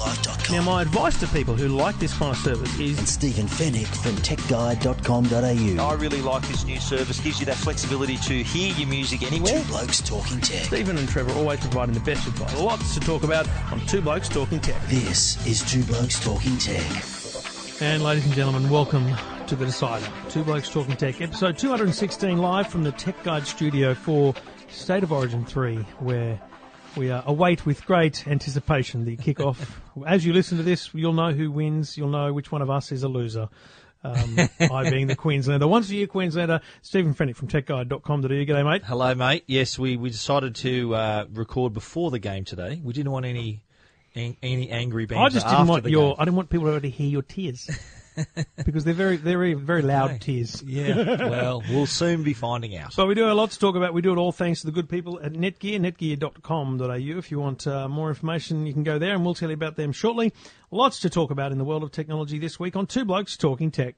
YourTechLife.com Now, my advice to people who like this kind of service is. and is Stephen Fennick from TechGuide.com.au. I really like this new service. Gives you that flexibility to hear your music anywhere. Two Blokes Talking Tech. Stephen and Trevor always providing the best advice. Lots to talk about on Two Blokes Talking Tech. This is Two Blokes Talking Tech. And ladies and gentlemen, welcome to The Decider. Two Blokes Talking Tech, episode 216 live from the Tech Guide studio for State of Origin 3, where we uh, await with great anticipation the kickoff. As you listen to this, you'll know who wins. You'll know which one of us is a loser. Um, I being the Queenslander. Once a year Queenslander, Stephen Fennick from techguide.com.au. G'day, mate. Hello, mate. Yes, we, we decided to uh, record before the game today. We didn't want any any angry banter I just didn't want your. I didn't want people to hear your tears because they're very, very, very loud Okay. tears. Yeah, well, we'll soon be finding out. But we do have a lot to talk about. We do it all thanks to the good people at Netgear, netgear.com.au. If you want uh, more information, you can go there and we'll tell you about them shortly. Lots to talk about in the world of technology this week on Two Blokes Talking Tech.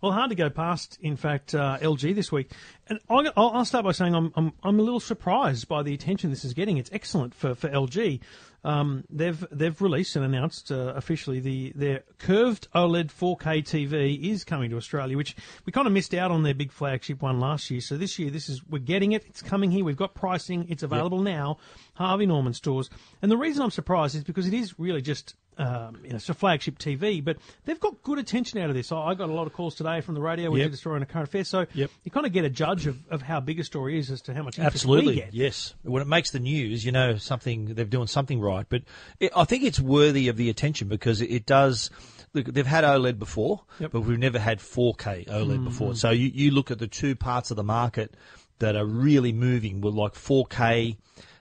Well, hard to go past, in fact, uh, LG this week. And I'll, I'll start by saying I'm, I'm, I'm a little surprised by the attention this is getting. It's excellent for, for LG. Um, they've they've released and announced uh, officially the their curved OLED 4K TV is coming to Australia, which we kind of missed out on their big flagship one last year. So this year, this is we're getting it. It's coming here. We've got pricing. It's available now. Harvey Norman stores. And the reason I'm surprised is because it is really just um, you know, it's a flagship TV, but they've got good attention out of this. I, got a lot of calls today from the radio. We Yep. did a story on a current affair, so Yep. you kind of get a judge of, of how big a story is as to how much Absolutely, we get. yes. When it makes the news, you know something they're doing something right. But it, I think it's worthy of the attention because it, does. Look, they've had OLED before, Yep. but we've never had 4K OLED before. So you, you look at the two parts of the market that are really moving. Well, like 4K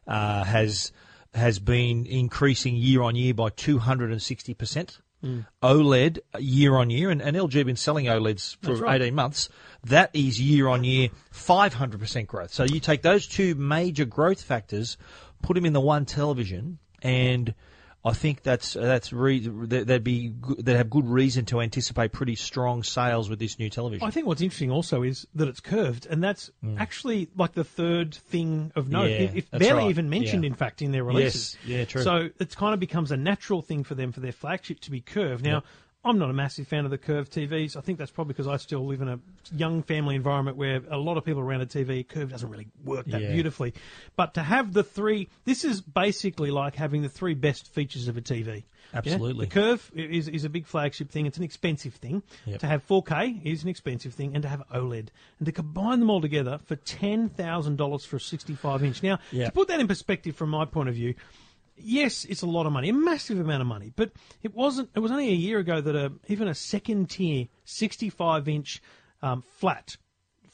uh, has has been increasing year on year by 260 percent. Mm. OLED year on year, and, and LG have been selling OLEDs for right. 18 months. That is year on year 500% growth. So you take those two major growth factors, put them in the one television, and I think that's uh, that's re- that- that'd be they'd have good reason to anticipate pretty strong sales with this new television. I think what's interesting also is that it's curved, and that's mm. actually like the third thing of note. Yeah, if, barely right. even mentioned, Yeah. in fact, in their releases. Yes, yeah, true. So it kind of becomes a natural thing for them for their flagship to be curved. Now, I'm not a massive fan of the curved TVs. I think that's probably because I still live in a young family environment where a lot of people around a TV curve doesn't really work that Yeah. beautifully. But to have the three, this is basically like having the three best features of a TV. Yeah? Absolutely. The curve is, is a big flagship thing. It's an expensive thing. Yep. To have 4K is an expensive thing, and to have OLED. And to combine them all together for $10,000 for a 65 inch. Now, Yeah. to put that in perspective from my point of view, yes, it's a lot of money, a massive amount of money, but it wasn't, it was only a year ago that a, even a second tier 65 inch um, flat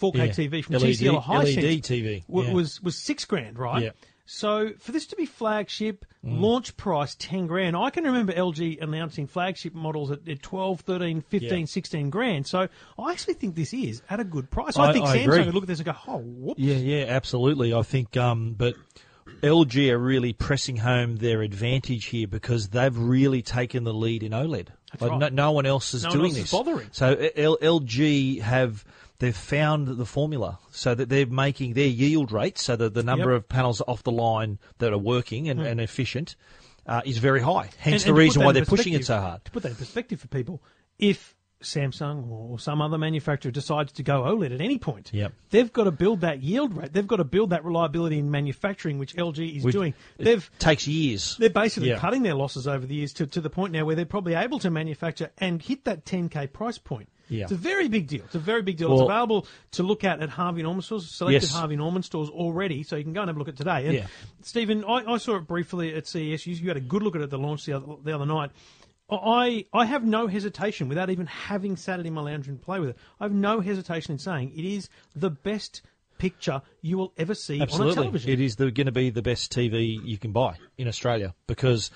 4K Yeah. TV from LED TCL, high LED TV, wa- yeah. was, was six grand, right? Yeah. So for this to be flagship, Mm. launch price 10 grand. I can remember LG announcing flagship models at, at 12, 13, 15, Yeah. 16 grand. So I actually think this is at a good price. I, I- think I Samsung agree. would look at this and go, oh, whoops. Yeah, yeah, absolutely. I think, um, but LG are really pressing home their advantage here because they've really taken the lead in OLED. Like, right. no, no one else is No one doing else is this. bothering. So L- LG have they've found the formula so that they're making their yield rate, so that the number Yep. of panels off the line that are working and, and efficient uh, is very high. Hence And- the and reason why they're pushing it so hard. To put that in perspective for people, if Samsung or some other manufacturer decides to go OLED at any point, Yep. they've got to build that yield rate. They've got to build that reliability in manufacturing, which LG is Which- doing. They've takes years. they're basically Yeah. cutting their losses over the years to, to the point now where they're probably able to manufacture and hit that 10k price point. Yeah. It's a very big deal. It's a very big deal. Well- it's available to look at at Harvey Norman stores, selected Yes. Harvey Norman stores already, so you can go and have a look at it today. And Yeah. Stephen, I, I saw it briefly at CES. You, you had a good look at it at the launch the other, the other night. I, I have no hesitation without even having sat it in my lounge and play with it. I have no hesitation in saying it is the best picture you will ever see on a television. it is going to be the best TV you can buy in Australia because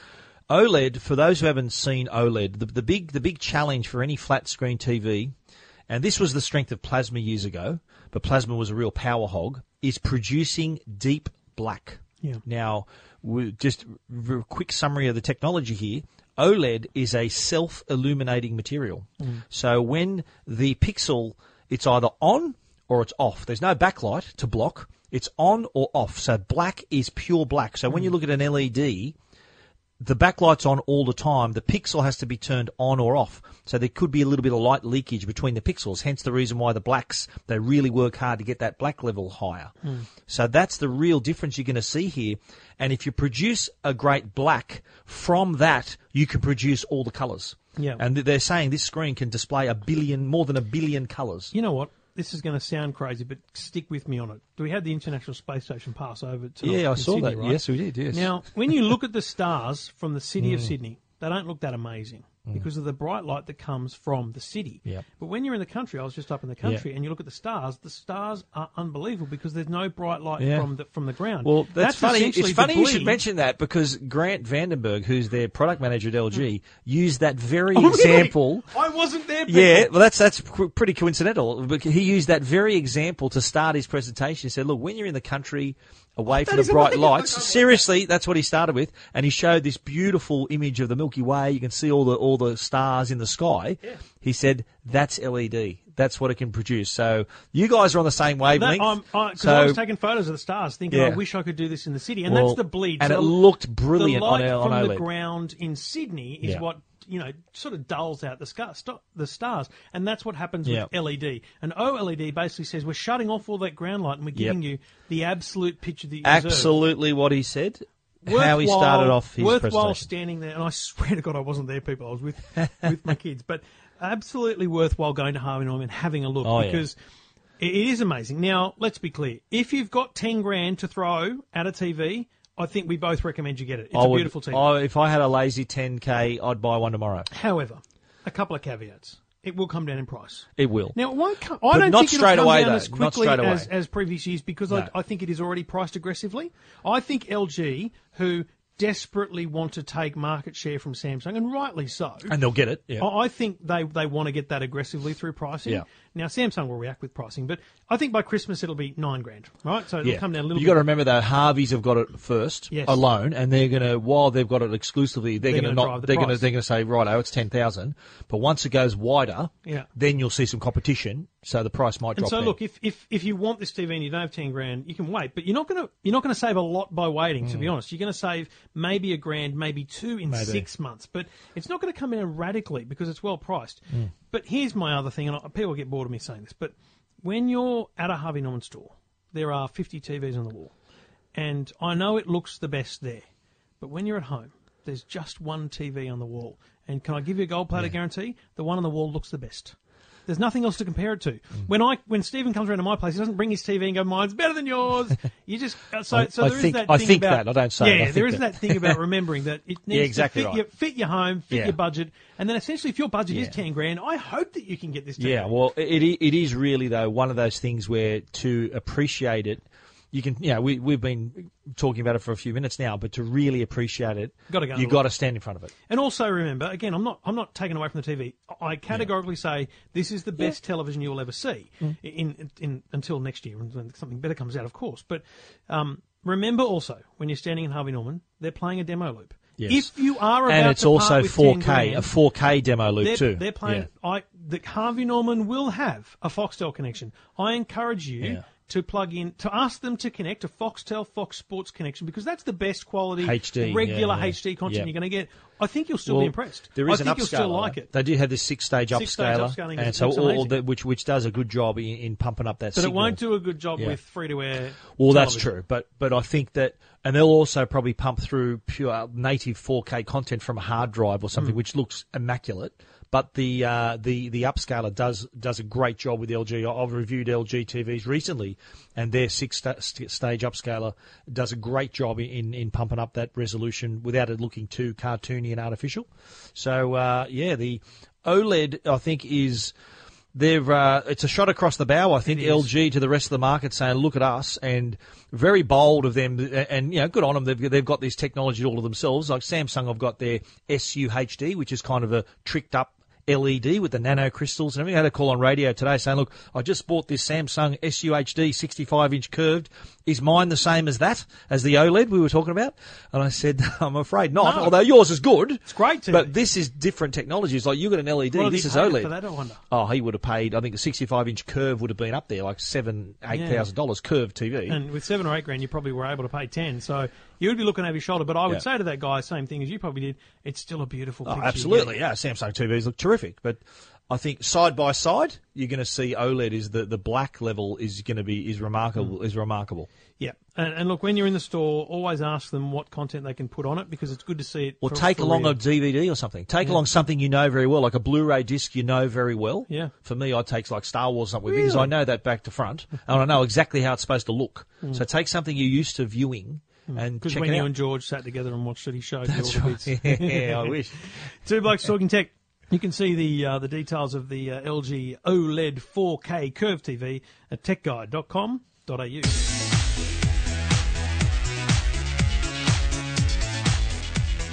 OLED, for those who haven't seen OLED, the, the big the big challenge for any flat screen TV, and this was the strength of plasma years ago, but plasma was a real power hog, is producing deep black. Yeah. Now, just a quick summary of the technology here. OLED is a self-illuminating material. Mm. So when the pixel, it's either on or it's off. There's no backlight to block. It's on or off. So black is pure black. So when you mm. look at an LED, the backlight's on all the time. The pixel has to be turned on or off. So there could be a little bit of light leakage between the pixels. Hence the reason why the blacks, they really work hard to get that black level higher. Hmm. So that's the real difference you're going to see here. And if you produce a great black from that, you can produce all the colours. Yeah. And they're saying this screen can display a billion, more than a billion colours. You know what? This is going to sound crazy, but stick with me on it. Do we had the International Space Station pass over tonight. Yeah, I saw Sydney, that. Right? Yes, we did. Yes. Now, when you look at the stars from the city of hmm. Sydney, they don't look that amazing Mm. because of the bright light that comes from the city. Yep. But when you're in the country, I was just up in the country, and you look at the stars, the stars are unbelievable because there's no bright light Yeah. from the from the ground. Well, that's, funny. It's funny you should mention that because Grant Vandenberg, who's their product manager at LG, mm. used that very Oh, really? example. I wasn't there. People. Yeah, well, that's that's pretty coincidental. But he used that very example to start his presentation. He said, "Look, when you're in the country, Oh, away from the bright lights, seriously, that's what he started with." And he showed this beautiful image of the Milky Way. You can see all the all the stars in the sky. He said, "That's LED. That's what it can produce." So you guys are on the same wavelength. I'm, I, so, I was taking photos of the stars, thinking, Yeah. I wish I could do this in the city, and well, that's the bleed. and So it looked brilliant the light on, on from OLED. the ground in Sydney is Yeah. what you know sort of dulls out the scar, sto- the stars, and that's what happens Yeah. with LED. And OLED basically says we're shutting off all that ground light and we're giving you the absolute picture that you deserve. Absolutely, what he said. how he started off his worthwhile standing there, and I swear to God, I wasn't there. People, I was with with my kids, but absolutely worthwhile going to Harvey Norman and having a look Oh, because it it is amazing. Now, let's be clear: if you've got ten grand to throw at a TV, I think we both recommend you get it. It's I a would- beautiful. I- if I had a lazy 10k, I'd buy one tomorrow. However, a couple of caveats: it will come down in price. It will. Now, it won't come, But I don't not think it'll come away, down though. as quickly as, as previous years because No. I, I think it is already priced aggressively. I think LG, who desperately want to take market share from Samsung, and rightly so, and they'll get it. Yeah. I think they, they want to get that aggressively through pricing. Yeah. Now, Samsung will react with pricing, but I think by Christmas it'll be nine grand, right? So it'll yeah. come down a little bit. you bit. got to remember though, Harveys have got it first Yes. alone, and they're going to while they've got it exclusively, they're, They're going to not. the They're going to they're going to say right, oh, it's ten thousand. But once it goes wider, Yeah. then you'll see some competition. So the price might And drop. so, look, if, if if you want this TV and you don't have ten grand, you can wait. But you're not gonna you're not gonna save a lot by waiting. To be hmm. honest, you're gonna save maybe a grand, maybe two in. Maybe. six months. But it's not going to come in radically because it's well priced. Hmm. But here's my other thing, and people get bored of me saying this, but when you're at a Harvey Norman store, there are 50 TVs on the wall, and I know it looks the best there, but when you're at home, there's just one TV on the wall. And can I give you a gold platter guarantee? The one on the wall looks the best. There's nothing else to compare it to. When I when Stephen comes around to my place, he doesn't bring his TV and go, "Mine's better than yours." You just uh, so I- so I there is think- that I thing think about that. I don't say it, I yeah. think there is that. that thing about remembering that it needs exactly to fit right. your fit your home, fit Yeah. your budget, and then essentially if your budget is ten grand, I hope that you can get this. TV. Yeah, well, it it it is really though one of those things where to appreciate it, you can. You know, we we've been talking about it for a few minutes now, but to really appreciate it, Gotta go you look. got to stand in front of it. And also remember, again, I'm not I'm not taking away from the TV. I categorically say this is the best television you will ever see Mm. in, in until next year when something better comes out, of course. But um, remember also when you're standing in Harvey Norman, they're playing a demo loop. Yes. If you are about And it's to part also with 10 4K, grand, a 4K demo loop they're, too. They're playing. Yeah. I the Harvey Norman will have a Foxtel connection. I encourage you Yeah. To plug in to ask them to connect a Foxtel Fox Sports connection because that's the best quality HD, regular yeah, yeah. HD content Yeah. you're going to get. I think you'll still Well, be impressed. There is I an think upscaler. you'll still like it. They do have this six-stage upscaler, and so all that, which which does a good job in, in pumping up that. Stuff. But signal. it won't do a good job with free to air. Well, that's true, but but I think that, and they'll also probably pump through pure native 4K content from a hard drive or something, hmm. which looks immaculate. But the uh, the the upscaler does does a great job with LG. I've reviewed LG TVs recently, and their six sta- st- stage upscaler does a great job in in pumping up that resolution without it looking too cartoony and artificial. So uh, yeah, the OLED I think is they've uh, it's a shot across the bow. I think LG to the rest of the market saying, "Look at us," and very bold of them. And you know, good on them. They've they've got this technology all to themselves. Like Samsung, have got their SUHD, which is kind of a tricked up. LED with the nano crystals and. I had a call on radio today saying, "Look, I just bought this Samsung SUHD 65 inch curved. Is mine the same as that, as the OLED we were talking about?" And I said, "I'm afraid not. No. Although yours is good, it's great TV. But this is different technologies. Like you got an LED. This is OLED. for that? I wonder. Oh, he would have paid. I think a 65 inch curve would have been up there, like seven, eight thousand dollars curved TV. And with seven or eight grand, you probably were able to pay ten. So you would be looking over your shoulder. But I would Yeah. say to that guy, same thing as you probably did. It's still a beautiful oh, absolutely, yeah. Samsung TVs look terrific, but I think side by side, you're going to see OLED is the, the black level is going to be is remarkable Mm. is remarkable. Yeah, and, and look, when you're in the store, always ask them what content they can put on it because it's good to see it. Or for- take for along real. a DVD or something. Take along something you know very well, like a Blu-ray disc you know very well. Yeah. For me, I take like Star Wars something because I know that back to front and I know exactly how it's supposed to look. Mm. So take something you're used to viewing and Because check when it you and George sat together and watched it, he showed That's you all the right. bits. yeah, I wish. Two blokes talking tech. You can see the uh, the details of the uh, LG OLED 4K Curve TV at techguide.com.au.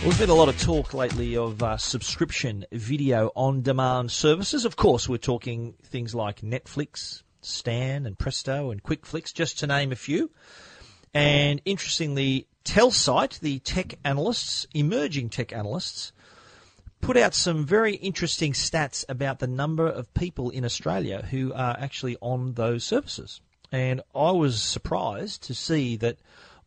Well, there's been a lot of talk lately of uh, subscription video on demand services. Of course, we're talking things like Netflix, Stan, and Presto, and QuickFlix, just to name a few. And interestingly, Telsyte, the tech analysts, emerging tech analysts, put out some very interesting stats about the number of people in Australia who are actually on those services. And I was surprised to see that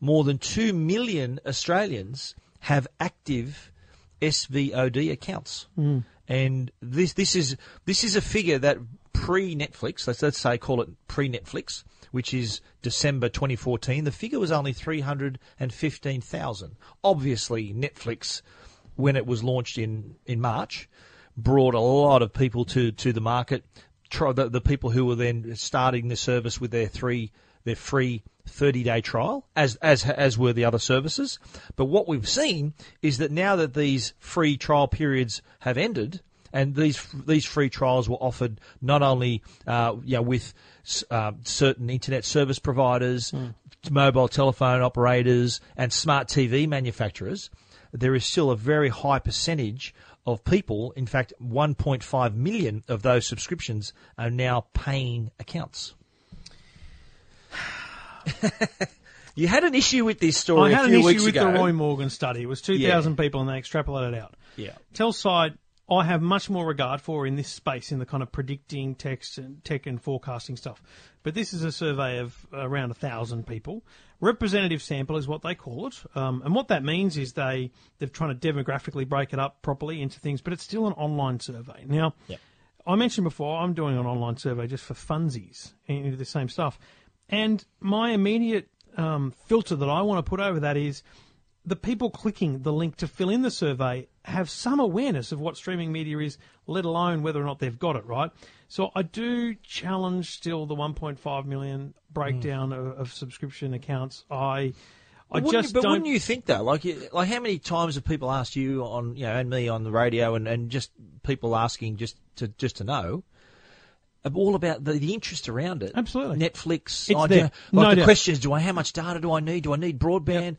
more than 2 million Australians have active SVOD accounts. Hmm. And this this is this is a figure that pre Netflix, let's let's say call it pre Netflix, which is December 2014, the figure was only 315,000. Obviously, Netflix when it was launched in, in March, brought a lot of people to, to the market. The, the people who were then starting the service with their three their free 30 day trial, as as as were the other services. But what we've seen is that now that these free trial periods have ended, and these these free trials were offered not only uh, you know, with uh, certain internet service providers, mobile telephone operators, and smart TV manufacturers, there is still a very high percentage of people. In fact, 1.5 million of those subscriptions are now paying accounts. you had an issue with this story I had a an issue with ago. the Roy Morgan study. It was 2,000 people and they extrapolated out. Yeah. Telsyte, I have much more regard for in this space, in the kind of predicting text and tech and forecasting stuff. But this is a survey of around a thousand people. Representative sample is what they call it, um, and what that means is they they're trying to demographically break it up properly into things, but it's still an online survey. Now, Yep. I mentioned before I'm doing an online survey just for funsies into the same stuff, and my immediate um, filter that I want to put over that is the people clicking the link to fill in the survey have some awareness of what streaming media is, let alone whether or not they've got it right. So I do challenge still the 1.5 million breakdown hmm. of, of subscription accounts. I, I Wouldn't just you, but don't. wouldn't you think though? Like, like how many times have people asked you on, you know, and me on the radio, and, and just people asking just to just to know, all about the, the interest around it. Absolutely. Netflix. It's I there. don't- No the doubt. questions: Do I how much data do I need? Do I need broadband?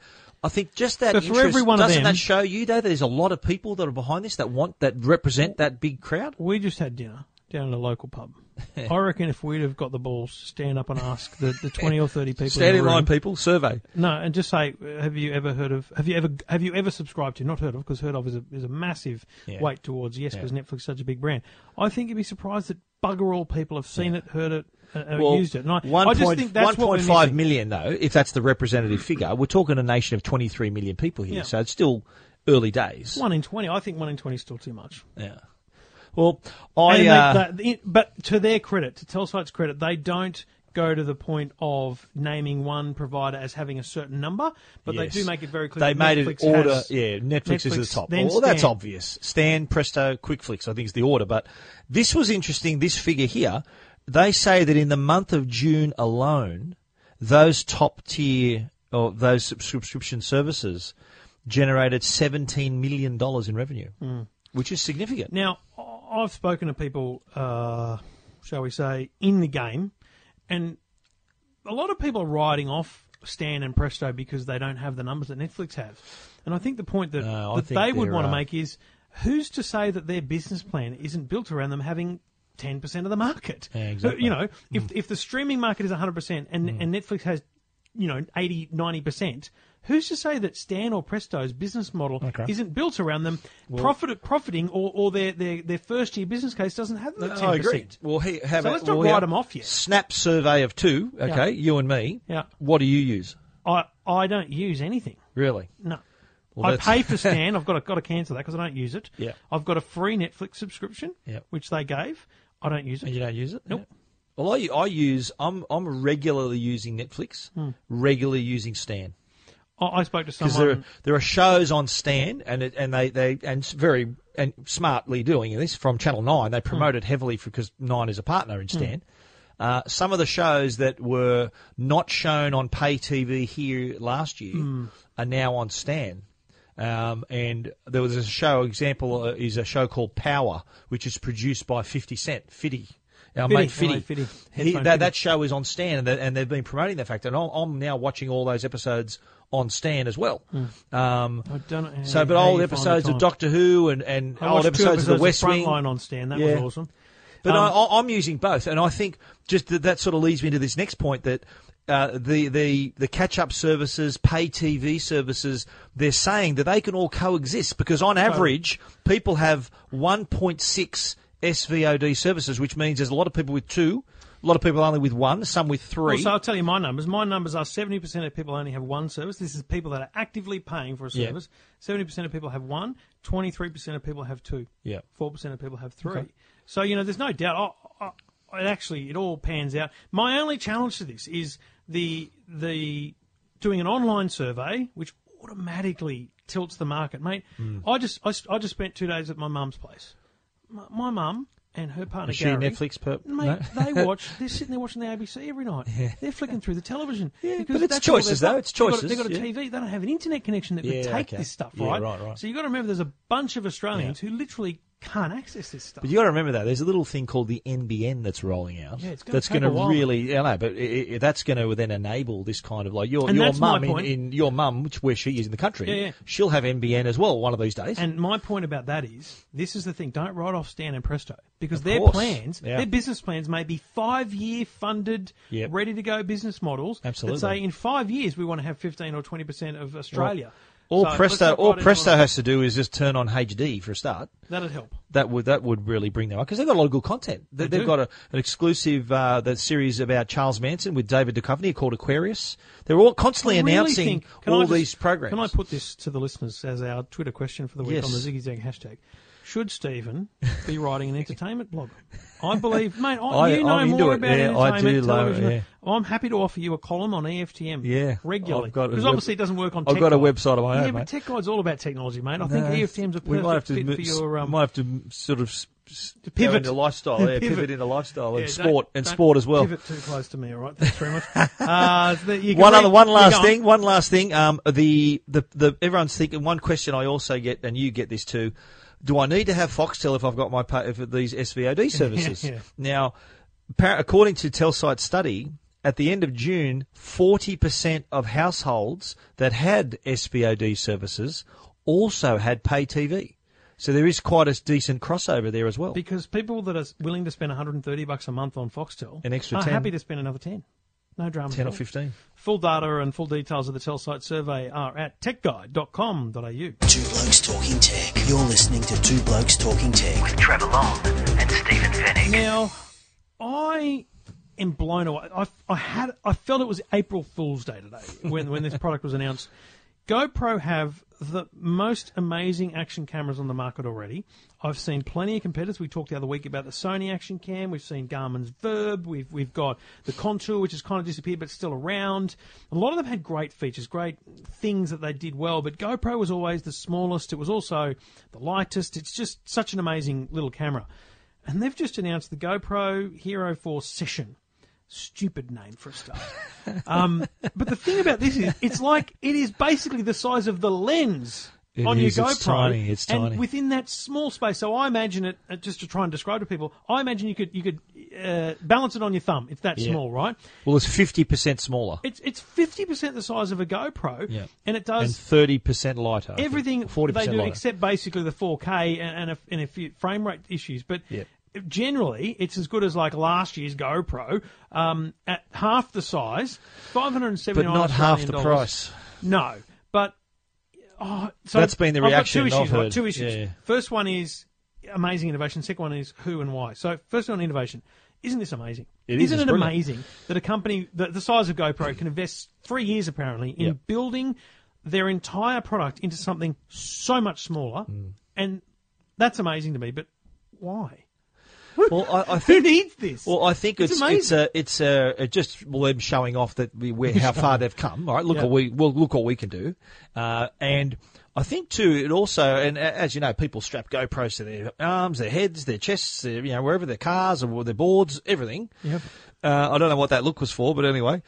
I think just that But for every one of doesn't them- that show you though? That there's a lot of people that are behind this that want that represent that big crowd. We just had dinner down at a local pub. I reckon if we'd have got the balls to stand up and ask the, the 20 or 30 people Stand in the line, people. Survey. No, and just say, have you ever heard of? Have you ever have you ever subscribed to? Not heard of, because heard of is a is a massive Yeah. weight towards yes, because Netflix is such a big brand. I think you'd be surprised that bugger all people have seen it, heard it, uh, uh, Well, used it. And I, one I just point- think that's what we're million, though, if that's the representative figure, we're talking a nation of 23 million people here, Yeah. so it's still early days. One in twenty. I think one in twenty is still too much. Yeah. Well, I. They- uh, they- but to their credit, to Telstra's credit, they don't go to the point of naming one provider as having a certain number, but yes. they do make it very clear. They that made Netflix it order. has- yeah, Netflix, is Netflix, the top. Well, that's obvious. Stan, Presto, QuickFlix, I think is the order. But this was interesting. This figure here, they say that in the month of June alone, those top tier or those subscription services generated 17 million dollars in revenue, Hmm. which is significant. Now, I've spoken to people, uh, shall we say, in the game, and a lot of people are riding off Stan and Presto because they don't have the numbers that Netflix have. And I think the point that, No, that they would want to uh, make is who's to say that their business plan isn't built around them having 10% of the market? Yeah, exactly. You know, if, hmm. if the streaming market is 100% and, hmm. and Netflix has, you know, 80, 90%, who's to say that Stan or Presto's business model Okay. isn't built around them profit, profiting or, or their, their, their first year business case doesn't have that 10%? I agree. Well, he, how So about, let's not well, write how- 'em off yet. Snap survey of two. Okay, Yeah. you and me. Yeah. What do you use? I, I don't use anything. Really? No. Well, I that's- pay for Stan. I've got to, got to cancel that because I don't use it. Yeah. I've got a free Netflix subscription, Yep. which they gave. I don't use And it. you don't use it? Nope. Well, I, I use. I'm I'm regularly using Netflix. Hmm. Regularly using Stan. I, I spoke to because someone. there are, there are shows on Stan and it, and they, they and it's very and smartly doing this from Channel Nine. They promote it heavily because Nine is a partner in Stan. Uh, some of the shows that were not shown on pay TV here last year are now on Stan. Um, and there was a show example uh, is a show called Power, which is produced by Fifty Cent, Fitty. Our Fitty, mate Fitty. mate Fitty. He- that, Fitty. that show is on Stan, and, they, and they've been promoting that fact. And I'm, I'm now watching all those episodes on Stan as well. Um, I don't know so, but old you find the episodes of. Doctor Who and, and old two episodes of The West Wing. Frontline on Stan. That Yeah. was awesome. But Um, I, I- I'm using both, and I think just that, that sort of leads me to this next point that uh, the the the catch up services, pay TV services, they're saying that they can all coexist because on average, people have 1.6 SVOD services, which means there's a lot of people with two, a lot of people only with one, some with three. So I'll tell you my numbers. My numbers are 70% of people only have one service. This is people that are actively paying for a Yeah. service. 70% of people have one. 23% of people have two. Yeah. 4% of people have three. So, you know, there's no doubt. I, I, it actually, it all pans out. My only challenge to this is the, the, doing an online survey, which automatically tilts the market, mate. Hmm. I just, I, I just spent two days at my mum's place. My, my mum and her partner, Is she Gary, Netflix per- Mate, no? they watch. They're sitting there watching the ABC every night. They're flicking through the television. Yeah, because but it's choices, they've though. got. It's They've got- choices, They've got, a yeah. TV. They don't have an internet connection that Yeah, could take okay. this stuff, Yeah, right? right, right. So you've got to remember, there's a bunch of Australians who literally can't access this stuff. But you got to remember though, there's a little thing called the NBN that's rolling out. Yeah, it's gonna that's going to really, I know, but it, it, that's going to then enable this kind of like your And your that's my mum in, point. in your mum, which where she is in the country, Yeah, yeah. she'll have NBN as well one of these days. And my point about that is, this is the thing: don't write off Stan and Presto because their course. plans, Yeah. their business plans, may be five-year funded, Yep. ready to go business models Absolutely. that say in five years we want to have 15 or 20 percent of Australia. All So Presto, all Presto has to do is just turn on HD for a start. That'd help. That would that would really bring them up because they've got a lot of good content. They, have got a, an exclusive uh, that series about Charles Manson with David Duchovny called Aquarius. They're all constantly really announcing think- all just- these programs. Can I put this to the listeners as our Twitter question for the week Yes. on the Ziggy Zag hashtag? Should Stephen be writing an entertainment blog? I believe, mate. I, I- you know I'm more about Yeah, I entertainment do love it, television. yeah. I'm happy to offer you a column on EFTM. Yeah, regularly I've got a because obviously it doesn't work on. I've Tech got a Guide. website of my Yeah, own, but. Tech Guide's all about technology, mate. I think EFTM's a perfect we might have to fit mo- for your. Um, might have to sort of s- pivot. into lifestyle, yeah, pivot. Pivot. into lifestyle yeah, and don't- sport and don't sport as well. Pivot too close to me, all right? Thanks very much. uh, so that you One read- other, one last thing, one last thing. Um, the, the the everyone's thinking. One question I also get, and you get this too. Do I need to have Foxtel if I've got my if these SVOD services? yeah. Now, according to Telsyte study, at the end of June, forty percent of households that had SVOD services also had pay TV. So there is quite a decent crossover there as well. Because people that are willing to spend 130 bucks a month on Foxtel An extra are 10. happy to spend another 10. No drama. Ten or fifteen. Full data and full details of the Telsyte survey are at techguide.com.au. Two Blokes Talking Tech. You're listening to Two Blokes Talking Tech. With Trevor Long and Stephen Fennick. Now, I am blown away. I, I had I felt it was April Fool's Day today when when this product was announced. GoPro have the most amazing action cameras on the market already. I've seen plenty of competitors. We talked the other week about the Sony Action Cam. We've seen Garmin's VIRB. We've we've got the Contour, which has kind of disappeared but still around. A lot of them had great features, great things that they did well. But GoPro was always the smallest. It was also the lightest. It's just such an amazing little camera. And they've just announced the GoPro Hero 4 Session. Stupid name for a start. um, but the thing about this is, it's like it is basically the size of the lens It on is, your it's GoPro. tiny, it's and tiny. within that small space, so I imagine it uh, just to try and describe to people. I imagine you could you could uh, balance it on your thumb. It's that Yeah. small, right? Well, it's fifty percent smaller It's it's fifty percent the size of a GoPro, Yeah. and it does thirty percent lighter. Everything forty they percent do lighter. except basically the 4K and, and, a, and a few frame rate issues. But Yeah. Generally, it's as good as like last year's GoPro um, at half the size, five hundred and seventy but not half the price. No, but oh, so That's been the I've got reaction two issues. I've heard. Two issues. Yeah. First one is amazing innovation. Second one is who and why. So first on innovation. Isn't this amazing? It is, Isn't it's it brilliant. amazing that a company the, the size of GoPro can invest three years apparently in Yep. building their entire product into something so much smaller, Mm. and that's amazing to me. But why? Well, I, I Who think. needs this? Well, I think It's it's it's, a it's a, a just them showing off that we, where how far they've come. All right, look Yeah. what we well look what we can do, uh, and I think too it also and as you know people strap GoPros to their arms, their heads, their chests, their, you know wherever their cars or their boards, everything. Yep. Uh, I don't know what that look was for, but anyway.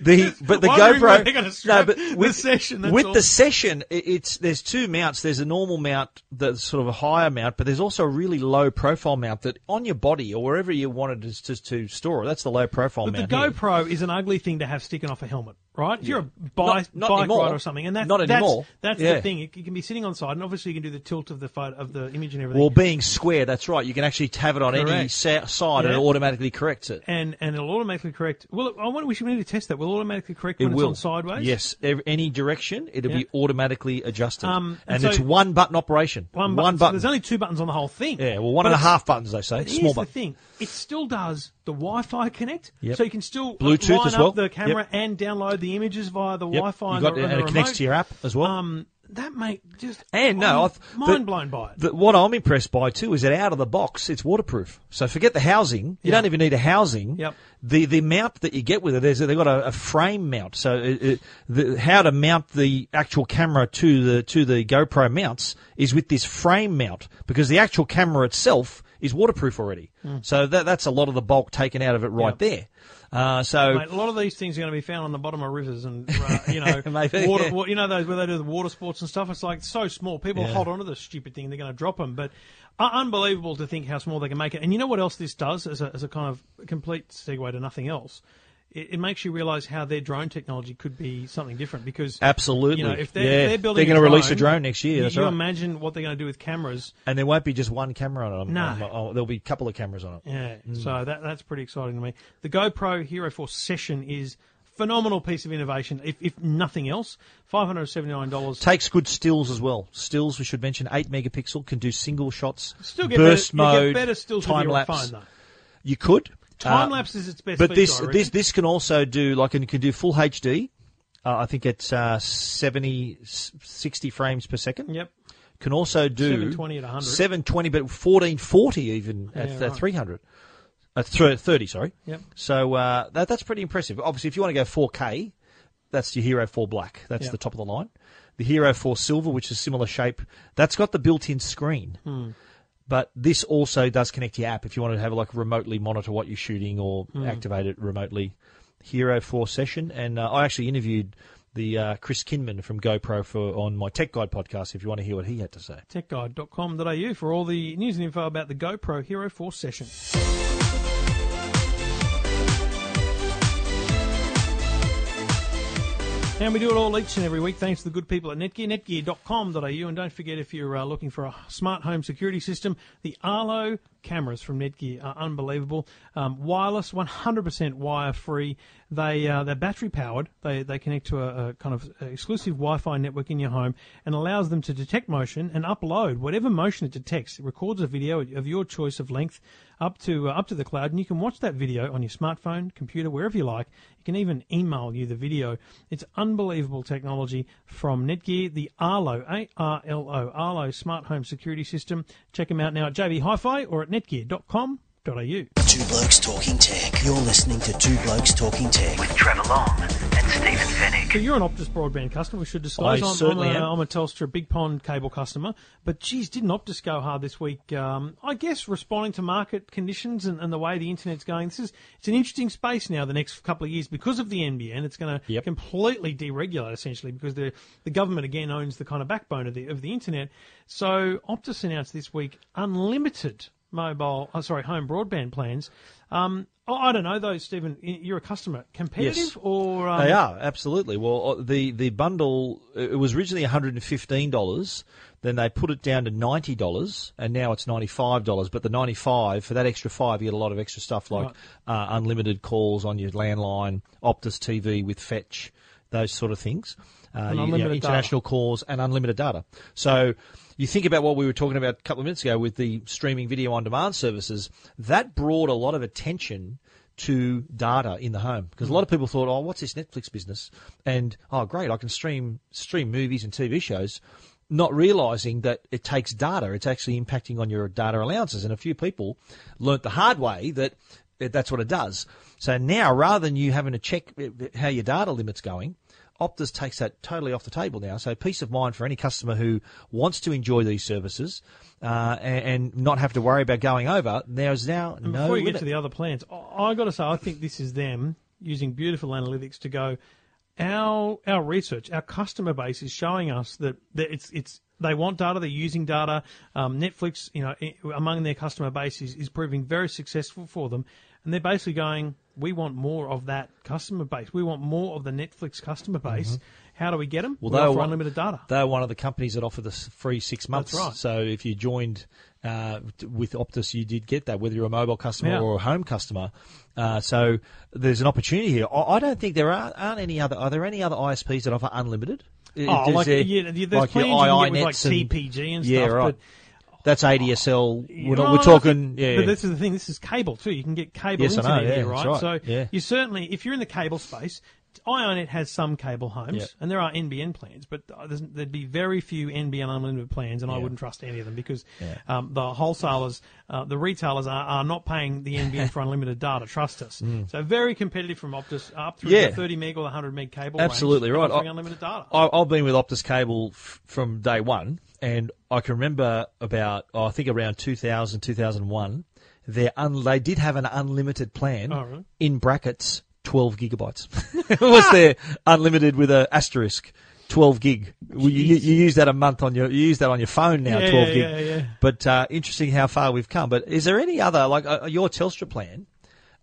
The but the where GoPro strap but the with session, that's with all. the session it's there's two mounts. There's a normal mount that's sort of a higher mount, but there's also a really low profile mount that on your body or wherever you wanted to, to, to store. That's the low profile But the mount. here. GoPro is an ugly thing to have sticking off a helmet, right? If you're a bike, Not- not bike anymore. rider or something, and that's, Not anymore. that's Yeah. the thing. You can be sitting on side, and obviously you can do the tilt of the photo, of the image and everything. Well, being square, that's right. You can actually have it on any sa- side and it automatically corrects it. and and it'll automatically correct. Well, I wonder we should we need to test that. Will automatically correct It when will. it's on sideways? Yes, any direction, it'll Yeah. be automatically adjusted. Um, and and so- it's one button operation. One button. So there's only two buttons on the whole thing. yeah, well, one But and a half buttons, they say. Small button. thing: it still does the Wi-Fi connect, Yep. so you can still Bluetooth as well. up the camera Yep. and download the images via the Yep. Wi-Fi. You and the, it, and and the it connects remote. to your app as well. Um, that mate just And no, I'm I th- the- mind blown by it. The, what I'm impressed by too is that out of the box, it's waterproof. So forget the housing. You Yeah. don't even need a housing. Yep. The the mount that you get with it, there's they've got a, a frame mount. So it, it, the, how to mount the actual camera to the to the GoPro mounts is with this frame mount because the actual camera itself is waterproof already. Hmm. So that that's a lot of the bulk taken out of it right. Yep. there. Uh, so Mate, a lot of these things are going to be found on the bottom of rivers and uh, you know Maybe, water, yeah. you know those where they do the water sports and stuff. It's like so small. People Yeah. hold on to this stupid thing. And they're going to drop them, but uh, unbelievable to think how small they can make it. And you know what else this does as a, as a kind of complete segue to nothing else. It, it makes you realise how their drone technology could be something different because absolutely, you know if they're, yeah. if they're building, going to release a drone next year. You, That's you right. imagine what they're going to do with cameras. and there won't be just one camera on it. No. Um, oh, there'll be a couple of cameras on it. Yeah, Mm. so that that's pretty exciting to me. The GoPro Hero 4 Session is phenomenal piece of innovation. If, if nothing else, five hundred seventy nine dollars. Takes good stills as well. Stills, we should mention, 8 megapixel, can do single shots, Still get burst better, mode, get better stills time lapse. phone. You could. Time Uh, lapse is its best. But this, this, this can also do, like, and it can do full HD. Uh, I think it's uh, 70, 60 frames per second. Yep. Can also do 720 at 100. 720, but 1440 even at Yeah, uh, right. 300. Uh, th- 30, sorry. Yep. So uh, that, that's pretty impressive. Obviously, if you want to go 4K, that's your Hero 4 Black. That's Yep. the top of the line. The Hero 4 Silver, which is similar shape, that's got the built-in screen. Hmm. But this also does connect to your app if you want to have like remotely monitor what you're shooting or Hmm. activate it remotely. Hero 4 session, and uh, I actually interviewed the uh, Chris Kinman from GoPro for on my Tech Guide podcast. If you want to hear what he had to say. techguide.com.au for all the news and info about the GoPro Hero 4 Session. And we do it all each and every week thanks to the good people at Netgear, netgear.com.au. And don't forget, if you're uh, looking for a smart home security system, the Arlo cameras from Netgear are unbelievable. Um, wireless, 100% wire free. They, uh, they're battery powered. They, they connect to a, a kind of exclusive Wi Fi network in your home and allows them to detect motion and upload whatever motion it detects. It records a video of your choice of length up to uh, up to the cloud, and you can watch that video on your smartphone, computer, wherever you like. You can even email you the video. It's unbelievable technology from Netgear, the Arlo A R L O Arlo smart home security system. Check them out now at JB Hi-Fi or at netgear.com.au. Two Blokes Talking Tech. You're listening to Two Blokes Talking Tech. With Trevor Long and Stephen So you're an Optus broadband customer. We should disclose. I I'm, certainly I'm, a, am. I'm a Telstra Big Pond cable customer. But geez, didn't Optus go hard this week? Um, I guess responding to market conditions and, and the way the internet's going. This is it's an interesting space now. The next couple of years because of the NBN, it's going to Yep. completely deregulate essentially because the the government again owns the kind of backbone of the of the internet. So Optus announced this week unlimited mobile, oh, sorry, home broadband plans. Um, oh, I don't know though, Stephen. You're a customer. Competitive Yes. or um, They are absolutely. Well, uh, the the bundle it was originally one hundred and fifteen dollars. Then they put it down to ninety dollars, and now it's ninety five dollars. But the ninety five for that extra five, you get a lot of extra stuff like uh, unlimited calls on your landline, Optus TV with Fetch, those sort of things. Uh, you- you know, unlimited data. international calls and unlimited data. So you think about what we were talking about a couple of minutes ago with the streaming video on demand services. That brought a lot of attention to data in the home because a lot of people thought, "Oh, what's this Netflix business?" And oh, great, I can stream stream movies and TV shows. Not realizing that it takes data, it's actually impacting on your data allowances. And a few people learnt the hard way that that's what it does. So now, rather than you having to check how your data limit's going, Optus takes that totally off the table now. So peace of mind for any customer who wants to enjoy these services uh, and, and not have to worry about going over. There's now And no before you limit. get to the other plans, I, I got to say, I think this is them using beautiful analytics to go. Our our research, our customer base is showing us that, that it's it's they want data, they're using data. Um, Netflix, you know, among their customer base is, is proving very successful for them, and they're basically going, we want more of that customer base. We want more of the Netflix customer base. How do we get them? Mm-hmm. Well, we they offer were- unlimited data. They're one of the companies that offer the free six months. That's right. So if you joined uh, with Optus, you did get that, whether you're a mobile customer Yeah. or a home customer. Uh, so there's an opportunity here. I, I don't think there are, aren't any other. Are there any other ISPs that offer unlimited? Oh, Does like there- yeah, there's like plans you can get with like and- TPG and yeah, right. but That's oh, ADSL. We're, not, we're talking. think- yeah, But this is the thing. This is cable too. You can get cable Yes, I know, internet yeah, here, right? right, So yeah. you certainly, if you're in the cable space, iiNet has some cable homes, Yeah. and there are NBN plans, but there's, there'd be very few NBN unlimited plans, and I wouldn't trust any of them because um, the wholesalers, uh, the retailers are, are not paying the NBN for unlimited data. Trust us. So very competitive from Optus up through Mm. Yeah. the 30 meg or the 100 meg cable. Absolutely range, right. offering I- unlimited data. I, I've been with Optus Cable f- from day one, and I can remember about, oh, I think around 2000, 2001, their un- they did have an unlimited plan Oh, really? in brackets, 12 gigabytes. was their unlimited with a asterisk. 12 gig. Well, You, you, use that a month on your, you use that on your phone now, Yeah, 12 gig. yeah, yeah. But, uh, interesting how far we've come. But is there any other, like, uh, your Telstra plan?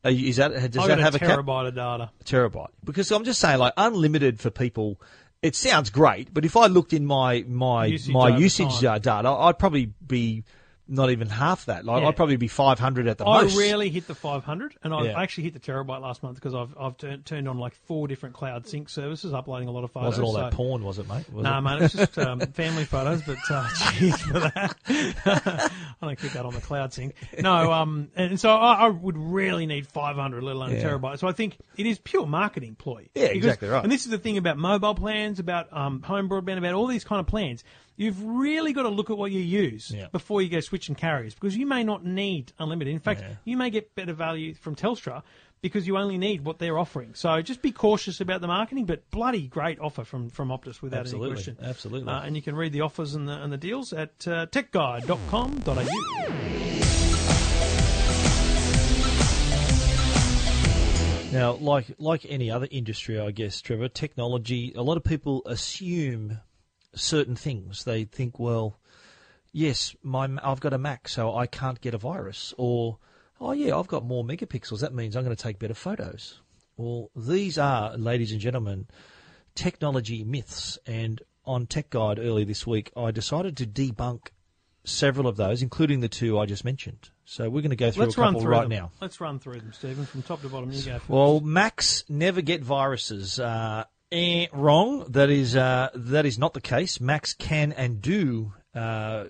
Uh, is that, does that have a terabyte of data. A terabyte. Because I'm just saying, like unlimited for people, it sounds great. But if I looked in my my Usage my usage time. uh, data, I'd probably be not even half that. Like Yeah. I'd probably be 500 at the I most. I rarely hit the 500, and I Yeah. Actually hit the terabyte last month because I've I've turned turned on like four different cloud sync services, uploading a lot of photos. wasn't all that porn, was it, mate? Was Nah, it? man, it's just um, family photos, but uh, cheers for that. I don't keep that on the cloud sync. No, um, and so I, I would really need 500, let alone a terabyte. So I think it is pure marketing ploy. Yeah, exactly right. And this is the thing about mobile plans, about um, home broadband, about all these kind of plans. You've really got to look at what you use Yeah. before you go switching carriers because you may not need unlimited. In fact, you may get better value from Telstra because you only need what they're offering. So just be cautious about the marketing, but bloody great offer from, from Optus without Absolutely, any question. absolutely. Uh, and you can read the offers and the, and the deals at uh, techguide.com.au. Now, like like any other industry, I guess, Trevor, technology. A lot of people assume certain things. They think, well, yes, my I've got a Mac, so I can't get a virus, or oh yeah, I've got more megapixels. That means I'm going to take better photos. Well, these are, ladies and gentlemen, technology myths. And on Tech Guide earlier this week, I decided to debunk several of those, including the two I just mentioned. So we're going to go through Let's a run couple through right them. now. Let's run through them, Stephen, from top to bottom. You go first. Well, Macs never get viruses. Uh, eh, wrong. That is uh, that is not the case. Macs can and do uh,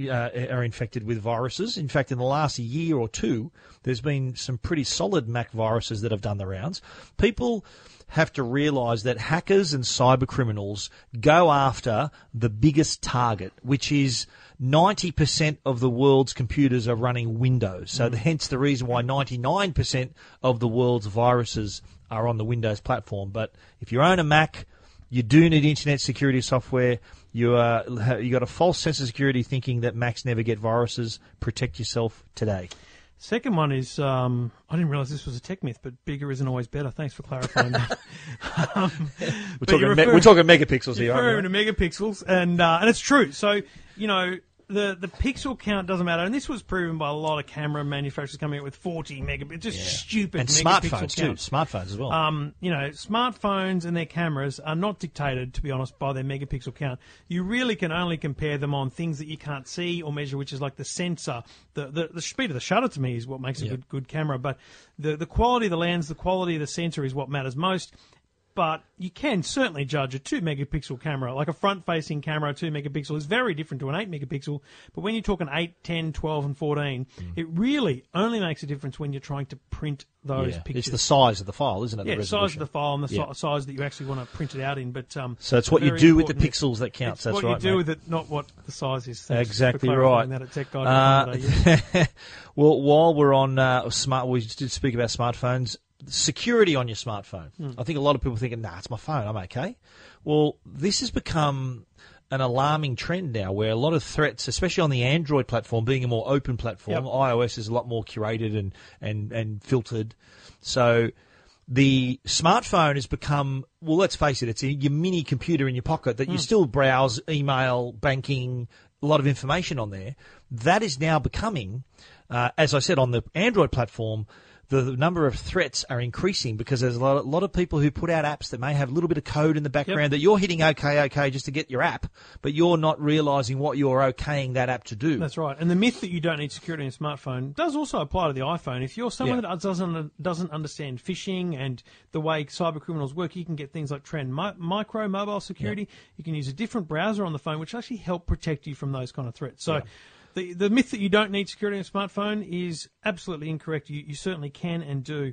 uh, are infected with viruses. In fact, in the last year or two, there's been some pretty solid Mac viruses that have done the rounds. People have to realise that hackers and cyber criminals go after the biggest target, which is 90% of the world's computers are running Windows. So hence the reason why 99% of the world's viruses are on the Windows platform. But if you own a Mac, you do need internet security software. You uh, you got a false sense of security thinking that Macs never get viruses. Protect yourself today. Second one is um, I didn't realize this was a tech myth, but bigger isn't always better. Thanks for clarifying that. um, We're talking, me- we're talking megapixels here. Referring to megapixels, and uh, and it's true. So you know the the pixel count doesn't matter, and this was proven by a lot of camera manufacturers coming out with 40 megapixels, just stupid and smartphones too. Smartphones as well. Um, you know, smartphones and their cameras are not dictated, to be honest, by their megapixel count. You really can only compare them on things that you can't see or measure, which is like the sensor. The the, the speed of the shutter to me is what makes a good good camera, but the the quality of the lens, the quality of the sensor is what matters most. But you can certainly judge a 2 megapixel camera, like a front facing camera, 2 megapixel is very different to an 8 megapixel. But when you're talking 8, 10, 12, and 14, it really only makes a difference when you're trying to print those yeah. pictures. It's the size of the file, isn't it? Yeah, the the size of the file and the si- Yeah. size that you actually want to print it out in. But um, So it's what you do with the pixels that counts. It's That's what right. you do mate. with it, not what the size is. Thanks Exactly right. That at Tech Guide. Uh, well, while we're on uh, smart, we did speak about smartphones. Security on your smartphone. Hmm. I think a lot of people thinking, "Nah, it's my phone. I'm okay." Well, this has become an alarming trend now, where a lot of threats, especially on the Android platform, being a more open platform, Yep. iOS is a lot more curated and and and filtered. So the smartphone has become well. Let's face it; it's a, your mini computer in your pocket that you still browse email, banking, a lot of information on there. That is now becoming, uh, as I said, on the Android platform. The number of threats are increasing because there's a lot, a lot of people who put out apps that may have a little bit of code in the background that you're hitting OK, OK just to get your app, but you're not realizing what you're okaying that app to do. That's right. And the myth that you don't need security in a smartphone does also apply to the iPhone. If you're someone Yeah. that doesn't doesn't understand phishing and the way cyber criminals work, you can get things like Trend Mi- Micro mobile security. You can use a different browser on the phone, which actually help protect you from those kind of threats. So. The, the myth that you don't need security on a smartphone is absolutely incorrect. You, you certainly can and do.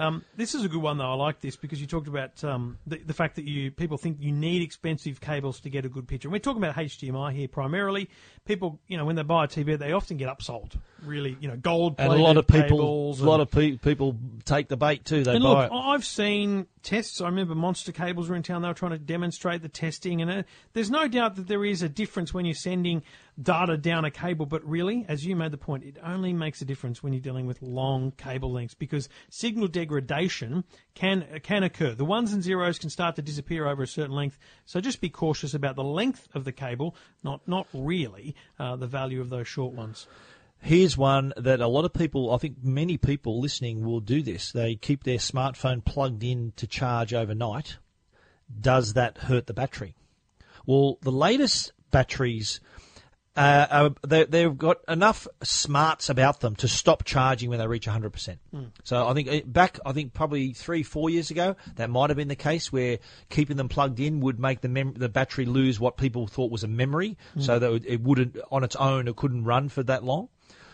Um, this is a good one though. I like this because you talked about um, the, the fact that you people think you need expensive cables to get a good picture. And we're talking about HDMI here primarily. People, you know, when they buy a TV, they often get upsold. Really, you know, gold and a lot of people, a lot of pe- people take the bait too. They and buy look, it. I've seen tests. I remember Monster Cables were in town. They were trying to demonstrate the testing, and uh, there's no doubt that there is a difference when you're sending data down a cable. But really, as you made the point, it only makes a difference when you're dealing with long cable lengths because signal degradation can can occur. The ones and zeros can start to disappear over a certain length. So just be cautious about the length of the cable, not not really uh, the value of those short ones. Here's one that a lot of people, I think many people listening will do this. They keep their smartphone plugged in to charge overnight. Does that hurt the battery? Well, the latest batteries, uh, are, they, they've got enough smarts about them to stop charging when they reach 100%. So I think uh, back, I think probably three, four years ago, that might have been the case where keeping them plugged in would make the mem- the battery lose what people thought was a memory, so that it wouldn't, on its own, it couldn't run for that long.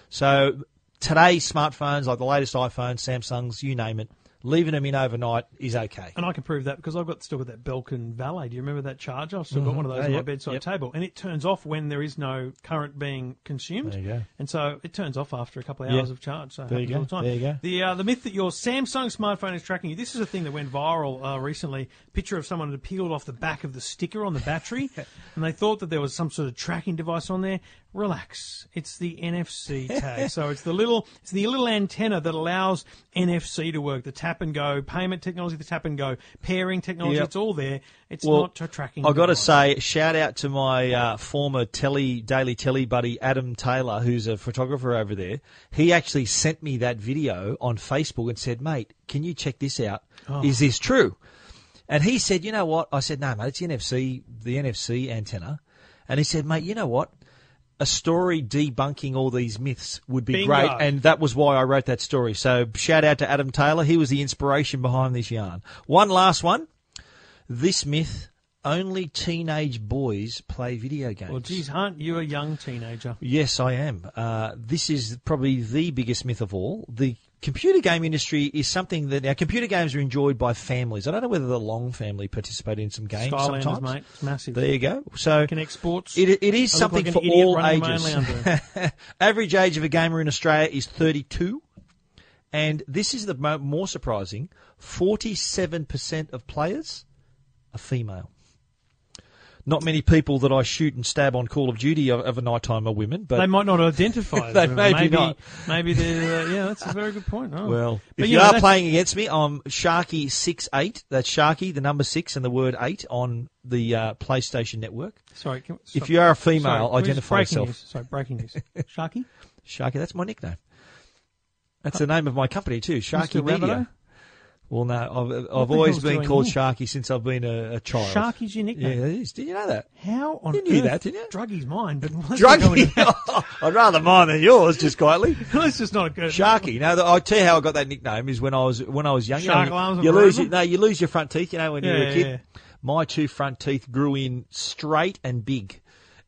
So today's smartphones, like the latest iPhones, Samsungs, you name it, leaving them in overnight is okay. And I can prove that because I've got still got that Belkin Valet. Do you remember that charger? I've still got one of those Oh, on my bedside yep. table, and it turns off when there is no current being consumed. There you go. And so it turns off after a couple of hours of charge. So There you go, all the time. there you go. The uh, the myth that your Samsung smartphone is tracking you. This is a thing that went viral uh, recently. Picture of someone had peeled off the back of the sticker on the battery, and they thought that there was some sort of tracking device on there. Relax, it's the NFC tag. so it's the little it's the little antenna that allows NFC to work. The tap and go payment technology, the tap and go pairing technology. Yep. It's all there. It's Well, not a tracking. I've got to say, shout out to my uh, former telly daily telly buddy Adam Taylor, who's a photographer over there. He actually sent me that video on Facebook and said, "Mate, can you check this out? Oh. Is this true?" And he said, "You know what?" I said, "No, mate, it's the NFC, the NFC antenna." And he said, "Mate, you know what?" A story debunking all these myths would be Bingo. great, and that was why I wrote that story. So, shout out to Adam Taylor. He was the inspiration behind this yarn. One last one this myth only teenage boys play video games. Well, geez, aren't you a young teenager? Yes, I am. Uh, this is probably the biggest myth of all. The computer game industry is something that now computer games are enjoyed by families. I don't know whether the Long family participate in some games Skylanders, sometimes. mate. Massive. There you go. So Kinect Sports. it, it is I something like for all ages. Average age of a gamer in Australia is 32. And this is the more surprising 47% of players are female. Not many people that I shoot and stab on Call of Duty of, a night time are women, but They might not identify. as They maybe maybe not. Maybe they're. Uh, yeah, that's a very good point. Oh. Well, But, if you you, know, are that's- playing against me, I'm Sharky six eight. That's Sharky, the number six, and the word eight on the uh, PlayStation Network. sorry. Can, If you are a female, who's- identify yourself. News. Sorry, breaking news. Sharky, Sharky, that's my nickname. That's the name of my company too, Sharky. Media. Well, no, I've, I've always been called on? Sharky since I've been a, a child. Sharky's your nickname. Yeah, it is. Did you know that? How on earth? You knew that, didn't you? Druggy's mine, but Druggy. I'd rather mine than yours, just quietly. Let's just not go. Sharky. No, I'll tell you how I got that nickname is when I was when I was young. Shark you, you lose your, no, you lose your front teeth. You know when you're a kid. yeah, My two front teeth grew in straight and big,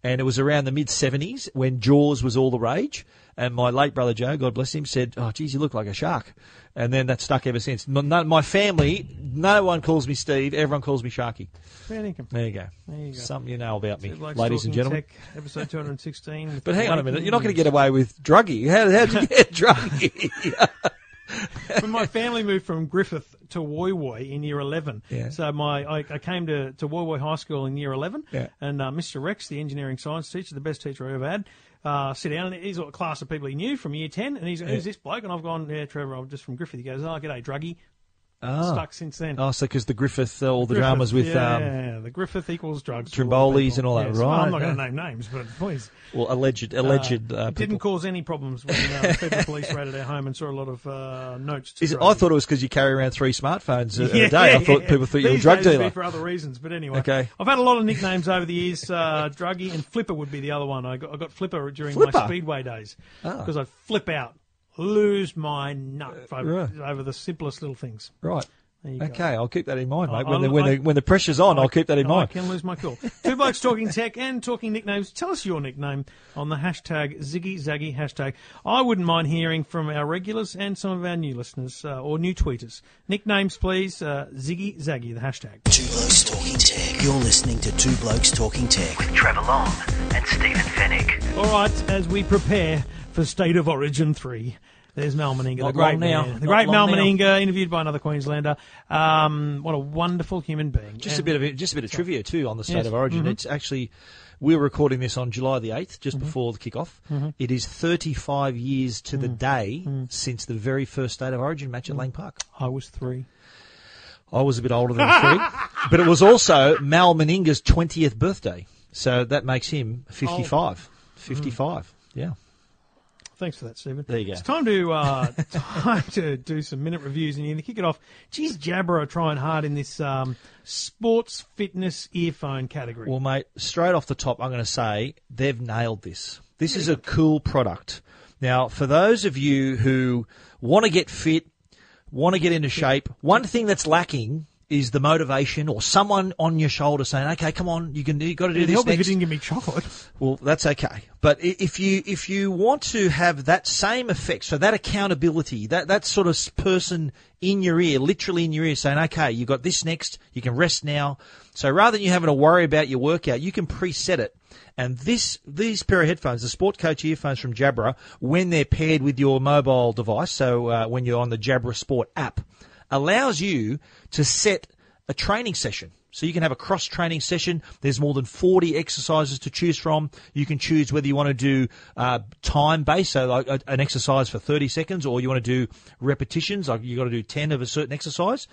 and it was around the mid seventies when Jaws was all the rage. And my late brother Joe, God bless him, said, "Oh, geez, you look like a shark." And then that stuck ever since. No, my family, no one calls me Steve. Everyone calls me Sharky. Fair income. There you go. There you go. Something you know about me, ladies and gentlemen. Tech, episode 216. But hang on a minute. You're not going to get away with druggy. How how'd you get druggy? when my family moved from Griffith to Woy Woy in year 11. Yeah. So my I, I came to, to Woy Woy High School in year 11. Yeah. And uh, Mr. Rex, the engineering science teacher, the best teacher I ever had, uh, sit down and he's got a class of people he knew from year 10. And he's who's this bloke? And I've gone, yeah, Trevor, I'm just from Griffith. He goes, oh, g'day, druggy. Stuck since then. Oh, so because the Griffith, uh, all the Griffith, dramas with yeah, um, yeah, the Griffith equals drugs. Trimboli's and all that, Yes. Well, I'm not going to name names, but please. well, alleged, alleged uh, It didn't cause any problems when uh, the federal police raided our home and saw a lot of uh, notes. Is it. I thought it was because you carry around three smartphones a, a Yeah, day. I thought people thought you were a drug days it'd be dealer. for other reasons, but anyway. Okay. I've had a lot of nicknames over the years. Uh, Druggy and Flipper would be the other one. I got, I got Flipper during Flipper? my speedway days Ah. because I'd flip out, lose my nut uh, over, Right. over the simplest little things. Right. There you go. Okay, I'll keep that in mind, mate. I- When the, I- when, the, when the pressure's on, I'll keep that in I mind. can lose my cool. Two blokes talking tech and talking nicknames. Tell us your nickname on the hashtag Ziggy Zaggy hashtag. I wouldn't mind hearing from our regulars and some of our new listeners uh, or new tweeters. Nicknames, please. Uh, Ziggy Zaggy, the hashtag. Two Blokes Talking Tech. You're listening to Two Blokes Talking Tech. With Trevor Long and Stephen Fennick. All right, as we prepare for State of Origin 3. There's Mal Meninga, the great long now. man. Not The great Mal long now. Meninga, interviewed by another Queenslander. Um, what a wonderful human being. Just a bit of just a bit of trivia too on the state Yes. of origin. Mhm. It's actually we're recording this on July the eighth, just Mm-hmm. before the kickoff. It is thirty five years to Mm. the day since the very first state of origin match at Lang Park. I was three. I was a bit older than three, but it was also Mal Meninga's twentieth birthday, so that makes him fifty five. Fifty five. Yeah. Thanks for that, Stephen. There you go. It's time to uh, time to do some minute reviews, and you to kick it off. Geez, Jabra are trying hard in this um, sports fitness earphone category. Well, mate, straight off the top, I'm going to say they've nailed this. This is a cool product. Now, for those of you who want to get fit, want to get into shape, one thing that's lacking is the motivation or someone on your shoulder saying, "Okay, come on, you can, you got to do It'd this help if you didn't give me chocolate. Well, that's okay. But if you if you want to have that same effect, so that accountability, that that sort of person in your ear, literally in your ear, saying, "Okay, you got this next. You can rest now." So rather than you having to worry about your workout, you can preset it. And this these pair of headphones, the Sport Coach earphones from Jabra, when they're paired with your mobile device, so uh, when you're on the Jabra Sport app, allows you to set a training session. So you can have a cross training session. There's more than 40 exercises to choose from. You can choose whether you want to do uh, time based, so like a, an exercise for 30 seconds, or you want to do repetitions, like you got to do 10 of a certain exercise.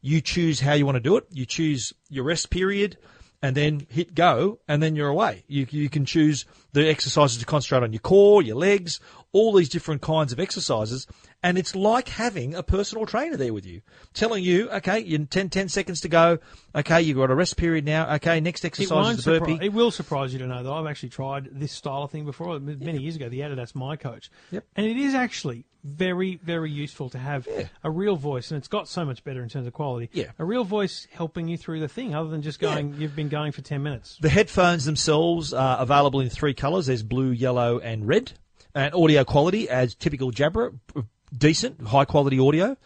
You choose how you want to do it. You choose your rest period, and then hit go, and then you're away. You you can choose the exercises to concentrate on your core, your legs, all these different kinds of exercises, and it's like having a personal trainer there with you, telling you, okay, you 10, 10 seconds to go. Okay, you've got a rest period now. Okay, next exercise is the burpee. surprise, it will surprise you to know that I've actually tried this style of thing before many years ago. The Adidas miCoach, Yep. and it is actually very, very useful to have a real voice, and it's got so much better in terms of quality. Yeah. A real voice helping you through the thing, other than just going, you've been going for 10 minutes. The headphones themselves are available in three colours. There's blue, yellow, and red. And audio quality, as typical Jabra, decent, high quality audio.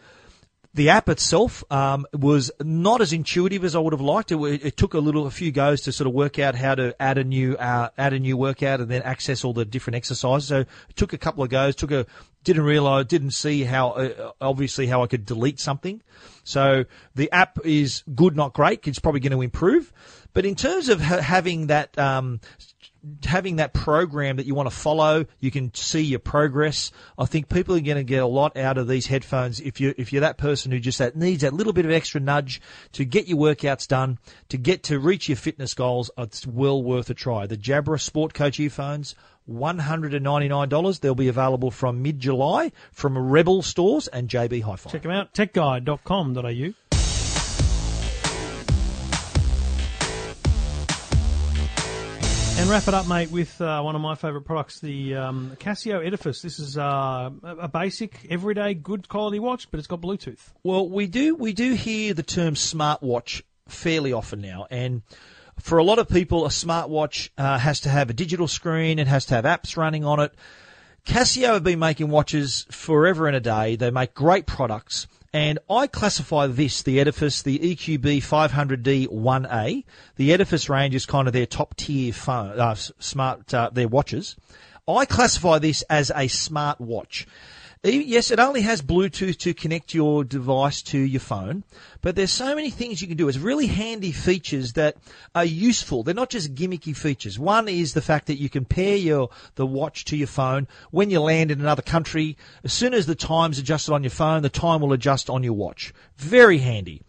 The app itself um, was not as intuitive as I would have liked. It, it took a little, a few goes to sort of work out how to add a new, uh, add a new workout and then access all the different exercises. So it took a couple of goes. Took a, didn't realize, didn't see how, uh, obviously how I could delete something. So the app is good, not great. It's probably going to improve. But in terms of ha- having that, um, having that program that you want to follow, you can see your progress. I think people are going to get a lot out of these headphones if you if you're that person who just that needs that little bit of extra nudge to get your workouts done, to get to reach your fitness goals. It's well worth a try. The Jabra Sport Coach earphones. $199. They'll be available from mid July from Rebel stores and JB Hi Fi. Check them out, techguide.com.au. And wrap it up, mate, with uh, one of my favourite products, the um, Casio Edifice. This is uh, a basic, everyday, good quality watch, but it's got Bluetooth. Well, we do we do hear the term smartwatch fairly often now, and for a lot of people, a smartwatch uh, has to have a digital screen, it has to have apps running on it. Casio have been making watches forever and a day. They make great products. And I classify this, the Edifice, the EQB 500D 1A. The Edifice range is kind of their top tier phone, uh, smart, uh, their watches. I classify this as a smart watch. Yes, it only has Bluetooth to connect your device to your phone, but there's so many things you can do. It's really handy features that are useful. They're not just gimmicky features. One is the fact that you can pair your the watch to your phone when you land in another country. As soon as the time's adjusted on your phone, the time will adjust on your watch. Very handy.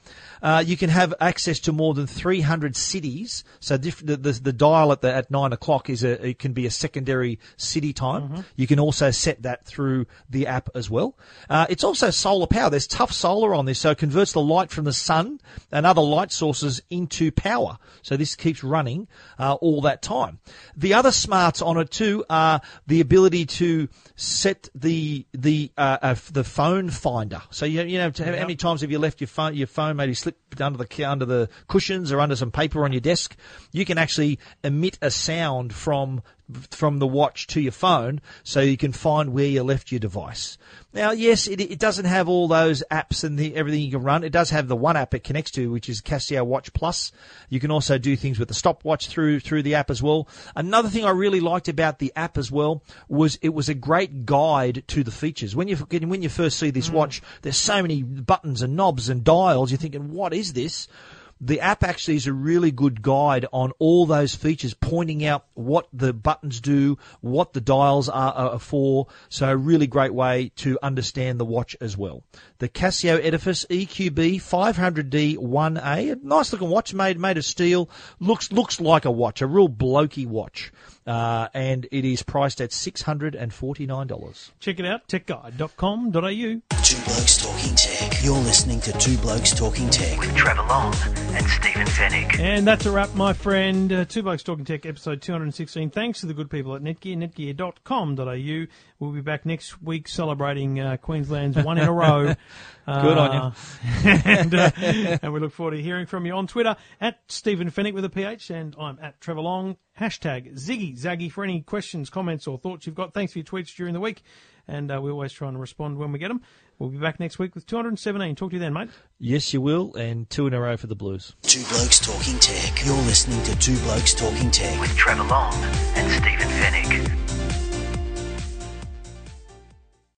Uh, you can have access to more than 300 cities. So diff- the, the, the dial at the, at nine o'clock is a it can be a secondary city time. You can also set that through the app as well. Uh, it's also solar power. There's tough solar on this, so it converts the light from the sun and other light sources into power. So this keeps running uh, all that time. The other smarts on it too are the ability to set the the uh, uh, the phone finder. So you you know have, how many times have you left your phone your phone maybe slipped under the under the cushions or under some paper on your desk? You can actually emit a sound from from the watch to your phone, so you can find where you left your device. Now, yes, it, it doesn't have all those apps and the, everything you can run. It does have the one app it connects to, which is Casio Watch Plus. You can also do things with the stopwatch through through the app as well. Another thing I really liked about the app as well was it was a great guide to the features. When you when you first see this mm. watch, there's so many buttons and knobs and dials. You're thinking, what is this? The app actually is a really good guide on all those features, pointing out what the buttons do, what the dials are, are for. So a really great way to understand the watch as well. The Casio Edifice EQB 500D 1A, a nice looking watch made made of steel, looks looks like a watch, a real blokey watch, uh, and it is priced at six hundred and forty nine dollars. Check it out, techguide.com.au. Two Blokes Talking Tech. You're listening to Two Blokes Talking Tech. with Trevor Long and Stephen Fennick. And that's a wrap, my friend. Uh, Two Blokes Talking Tech, episode 216. Thanks to the good people at Netgear, netgear.com.au. We'll be back next week celebrating uh, Queensland's one in a row. Good on you. and, uh, and we look forward to hearing from you on Twitter at Stephen Fennick with a PH, and I'm at Trevor Long. Hashtag Ziggy Zaggy for any questions, comments, or thoughts you've got. Thanks for your tweets during the week, and uh, we always try and respond when we get them. We'll be back next week with 217. Talk to you then, mate. Yes, you will, and two in a row for the Blues. Two Blokes Talking Tech. You're listening to Two Blokes Talking Tech. With Trevor Long and Stephen Fennick.